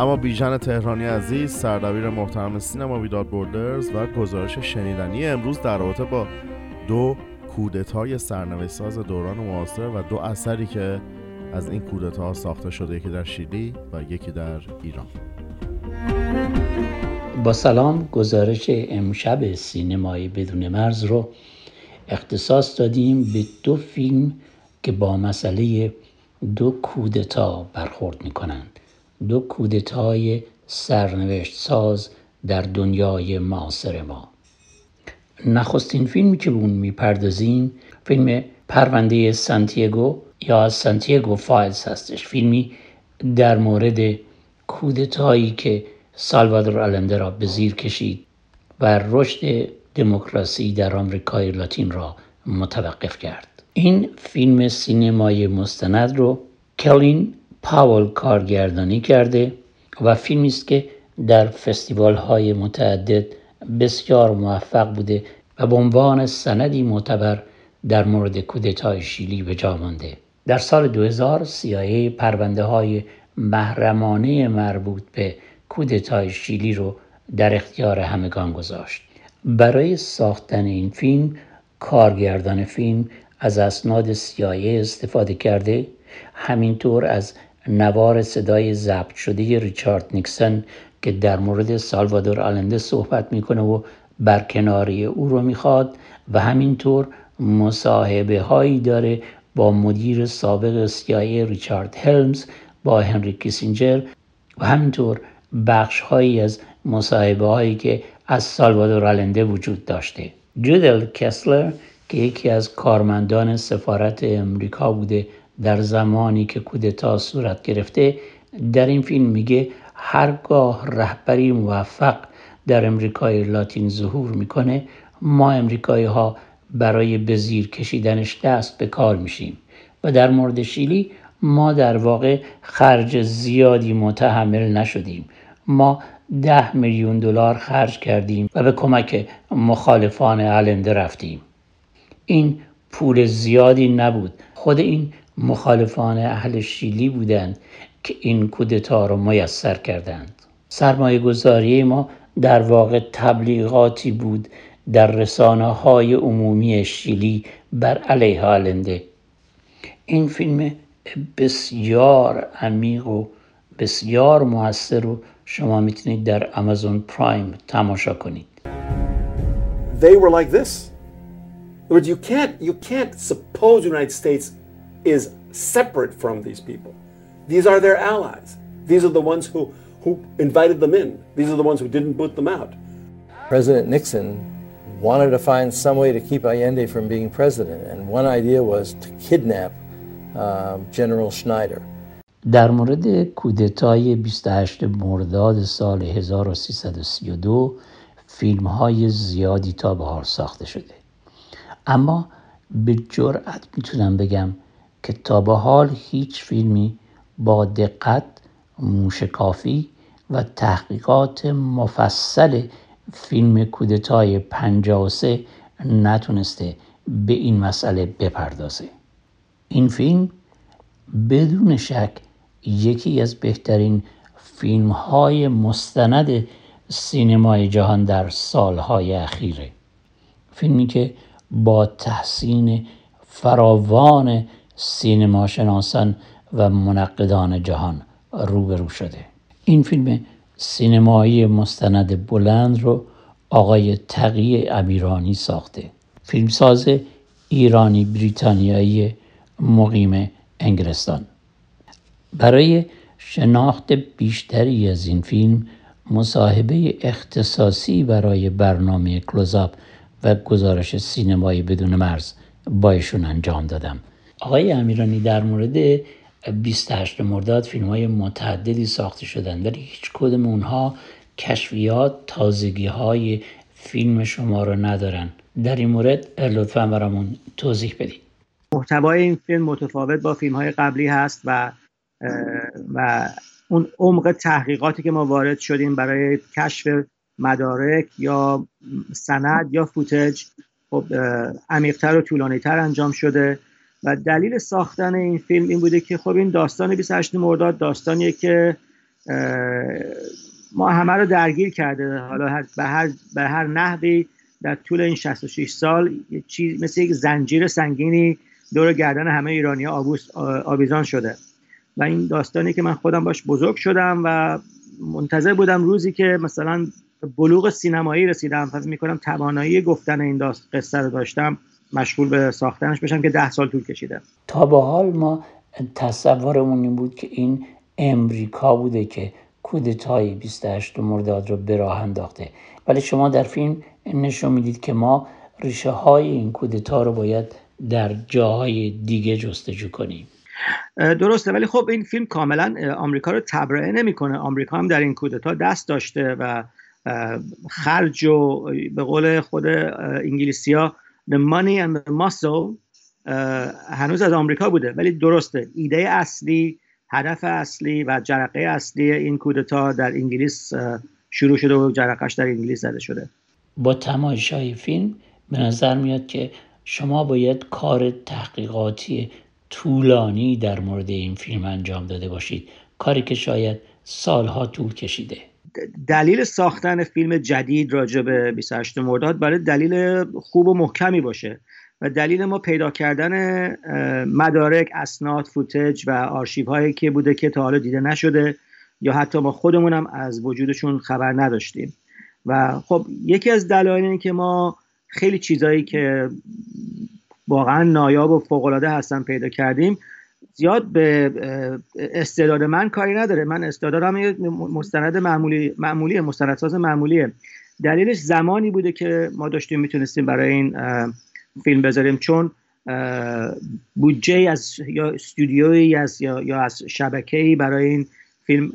اما بیژن تهرانی عزیز سردبیر محترم سینما ویداد بوردرز و گزارش شنیدنی امروز در رابطه با دو کودتای سرنوشت ساز دوران معاصر و دو اثری که از این کودتا ساخته شده یکی در شیلی و یکی در ایران. با سلام گزارش امشب سینمای بدون مرز رو اختصاص دادیم به دو فیلم که با مسئله دو کودتا برخورد می کنند دو کودتای سرنوشت ساز در دنیای معاصر ما. نخستین فیلمی که به اون می‌پردازیم فیلم پرونده سانتیگو یا سانتیگو فایلز هستش. فیلمی در مورد کودتایی که سالوادور آلنده را به زیر کشید و رشد دموکراسی در آمریکای لاتین را متوقف کرد. این فیلم سینمای مستند رو کلین پاول کارگردانی کرده و فیلمی است که در فستیوال های متعدد بسیار موفق بوده و به عنوان سندی معتبر در مورد کودتای شیلی به جا مانده. در سال 2000 سیایه پرونده های محرمانه مربوط به کودتای شیلی رو در اختیار همگان گذاشت. برای ساختن این فیلم کارگردان فیلم از اسناد سیایه استفاده کرده همینطور از نوار صدای ضبط شده ریچارد نیکسن که در مورد سالوادور آلنده صحبت می‌کنه و برکناری او رو می‌خواد و همینطور مصاحبه هایی داره با مدیر سابق سیایه ریچارد هلمز با هنری کیسینجر و همینطور بخش هایی از مصاحبه هایی که از سالوادور آلنده وجود داشته. جودل کسلر که یکی از کارمندان سفارت امریکا بوده در زمانی که کودتا صورت گرفته در این فیلم میگه هرگاه رهبری موفق در امریکای لاتین ظهور می‌کنه ما امریکایی ها برای بزیر کشیدنش دست به کار میشیم. و در مورد شیلی ما در واقع خرج زیادی متحمل نشدیم. ما ده میلیون دلار خرج کردیم و به کمک مخالفان علنده رفتیم. این پول زیادی نبود. خود این مخالفان اهل شیلی بودند که این کودتا را میسر کردند. سرمایه گذاری ما در واقع تبلیغاتی بود در رسانه های عمومی شیلی بر علیه آلنده. این فیلم بسیار عمیق و بسیار موثر رو شما می‌تونید در امازون پرایم تماشا کنید. They were like this. In you can't you can't suppose the United States is separate from these people. These are their allies. These are the ones who who invited them in. These are the ones who didn't boot them out. President Nixon wanted to find some way to keep Allende from being president, and one idea was to kidnap uh, General Schneider. در مورد کودتای 28 مرداد سال 1332 فیلم های زیادی تا به حال ساخته شده اما به جرأت میتونم بگم که تا به حال هیچ فیلمی با دقت موشکافی و تحقیقات مفصل فیلم کودتای 53 نتونسته به این مسئله بپردازه. این فیلم بدون شک یکی از بهترین فیلم های مستند سینمای جهان در سالهای اخیره. فیلمی که با تحسین فراوان سینما شناسان و منقدان جهان روبرو شده. این فیلم سینمایی مستند بلند رو آقای تقی امیرانی ساخته. فیلمساز ایرانی بریتانیایی مقیم انگلستان. برای شناخت بیشتری از این فیلم مصاحبه اختصاصی برای برنامه کلوزاپ و گزارش سینمایی بدون مرز با ایشون انجام دادم. آقای امیرانی در مورد 28 مرداد فیلم های متعددی ساخته شدن. ولی هیچ کدوم اونها کشفیات تازگی های فیلم شما رو ندارن. در این مورد لطفا برامون توضیح بدید محتوای این فیلم متفاوت با فیلم های قبلی هست و و اون عمق تحقیقاتی که ما وارد شدیم برای کشف مدارک یا سند یا فوتج خب عمیقتر و طولانیتر انجام شده. و دلیل ساختن این فیلم این بوده که خب این داستان 28 مرداد داستانیه که ما همه رو درگیر کرده. حالا به هر به هر نحوی در طول این 66 سال چیز مثل یک زنجیر سنگینی دور گردن همه ایرانی آویزان شده. و این داستانی که من خودم باش بزرگ شدم و منتظر بودم روزی که مثلا بلوغ سینمایی رسیدم فکر می‌کنم توانایی گفتن این داست قصه رو داشتم. مشغول به ساختنش بشم که ده سال طول کشیده. تا به حال ما تصورمون این بود که این امریکا بوده که کودتای 28 مرداد رو به راه انداخته. ولی شما در فیلم نشون می‌دید که ما ریشه های این کودتا رو باید در جاهای دیگه جستجو کنیم. درسته ولی خب این فیلم کاملا آمریکا رو تبرئه نمی‌کنه. آمریکا هم در این کودتا دست داشته و خرج و به قول خود انگلیسیا the money and the muscle هنوز از آمریکا بوده. ولی درسته. ایده اصلی هدف اصلی و جرقه اصلی این کودتا در انگلیس شروع شده و جرقش در انگلیس زده شده. با تماشای فیلم به نظر میاد که شما باید کار تحقیقاتی طولانی در مورد این فیلم انجام داده باشید. کاری که شاید سالها طول کشیده. دلیل ساختن فیلم جدید راجع به 28 مرداد برای دلیل خوب و محکمی باشه و دلیل ما پیدا کردن مدارک اسناد فوتج و آرشیف هایی که بوده که تا حالا دیده نشده یا حتی ما خودمونم از وجودشون خبر نداشتیم. و خب یکی از دلایل اینه که ما خیلی چیزایی که واقعا نایاب و فوقالعاده هستن پیدا کردیم زیاد به استعداد من کاری نداره. من استعدادم مستند معمولی معمولیه مستندساز معمولیه. دلیلش زمانی بوده که ما داشتیم می‌تونستیم برای این فیلم بذاریم. چون بودجه از یا استودیویی از یا, یا از شبکه‌ای برای این فیلم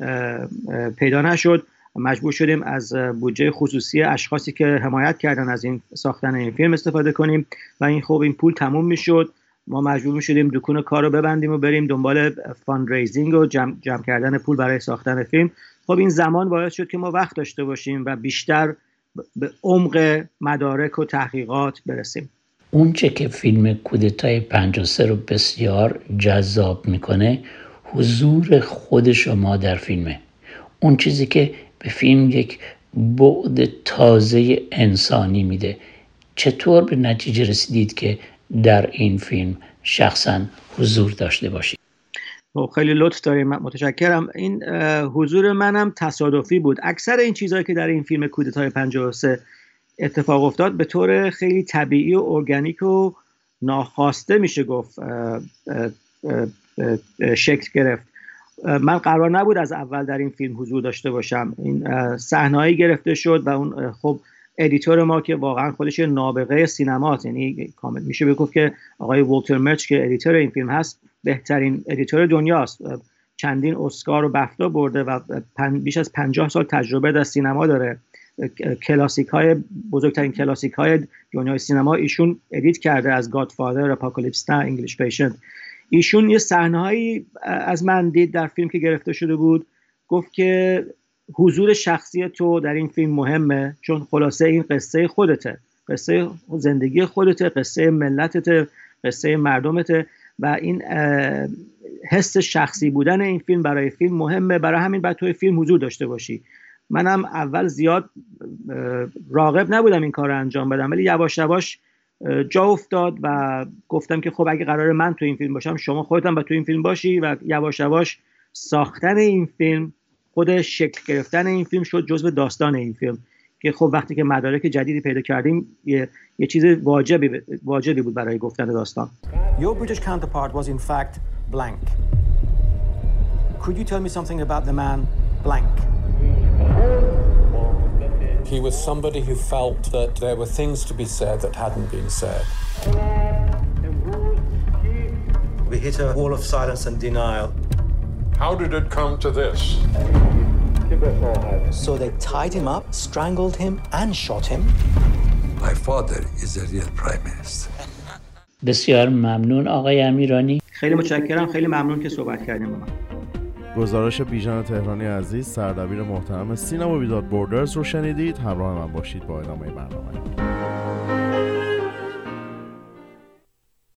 پیدا نشد. مجبور شدیم از بودجه خصوصی اشخاصی که حمایت کردن از این ساختن این فیلم استفاده کنیم. و این خوب این پول تموم می‌شد. ما مجبور شدیم دکون کار رو ببندیم و بریم دنبال fundraising و جمع, جمع کردن پول برای ساختن فیلم. خب این زمان باعث شد که ما وقت داشته باشیم و بیشتر به عمق مدارک و تحقیقات برسیم. اون چه که فیلم کودتای 53 رو بسیار جذاب می‌کنه حضور خود شما در فیلمه. اون چیزی که به فیلم یک بعد تازه انسانی میده. چطور به نتیجه رسیدید که در این فیلم شخصا حضور داشته باشید. خب، خیلی لطف داریم. متشکرم. این حضور منم تصادفی بود. اکثر این چیزهایی که در این فیلم کودتای 53 اتفاق افتاد به طور خیلی طبیعی و ارگانیک و ناخواسته میشه گفت شکل گرفت. من قرار نبود از اول در این فیلم حضور داشته باشم. این صحنه‌ای گرفته شد و اون خب editor ما که واقعا خودش نابغه سینماست. یعنی کامل میشه بگفت که آقای والتر مرچ که editor این فیلم هست بهترین ادیتور دنیاست. چندین اسکار و بفتا برده و بیش از پنجاه سال تجربه در سینما داره. کلاسیک های بزرگترین کلاسیک های دنیای سینما ایشون edit کرده از Godfather Apocalypse Now English Patient ایشون یه صحنه‌ای از من دید در فیلم که گرفته شده بود. گفت که حضور شخصی تو در این فیلم مهمه چون خلاصه این قصه خودته. قصه زندگی خودته قصه ملتته قصه مردمته و این حس شخصی بودن این فیلم برای فیلم مهمه. برای همین باید توی فیلم حضور داشته باشی. منم اول زیاد راغب نبودم این کار رو انجام بدم ولی یواش یواش جا افتاد و گفتم که خب اگه قرار من تو این فیلم باشم شما خودتم با تو این فیلم باشی و یواش یواش ساختن این فیلم خود شکل گرفتن این فیلم شد جزو داستان این فیلم که خب وقتی که مدارک جدیدی پیدا کردیم یه, یه چیز واجبی واجبی بود برای گفتن داستان Your British counterpart was in fact blank. Could you tell me something about the man blank? He was somebody who felt that there were things to be said that hadn't been said. We hit a wall of silence and denial. How did it come to this? So they tied him up, strangled him, and shot him. My father is a real prime minister. بسیار ممنون آقای امیرانی خیلی متشکرم خیلی ممنون که صحبت کردیم با من گزارش بیژن تهرانی عزیز سردبیر محترم سینما ویداد بوردرز رو شنیدید همراه من باشید با ادامه برنامه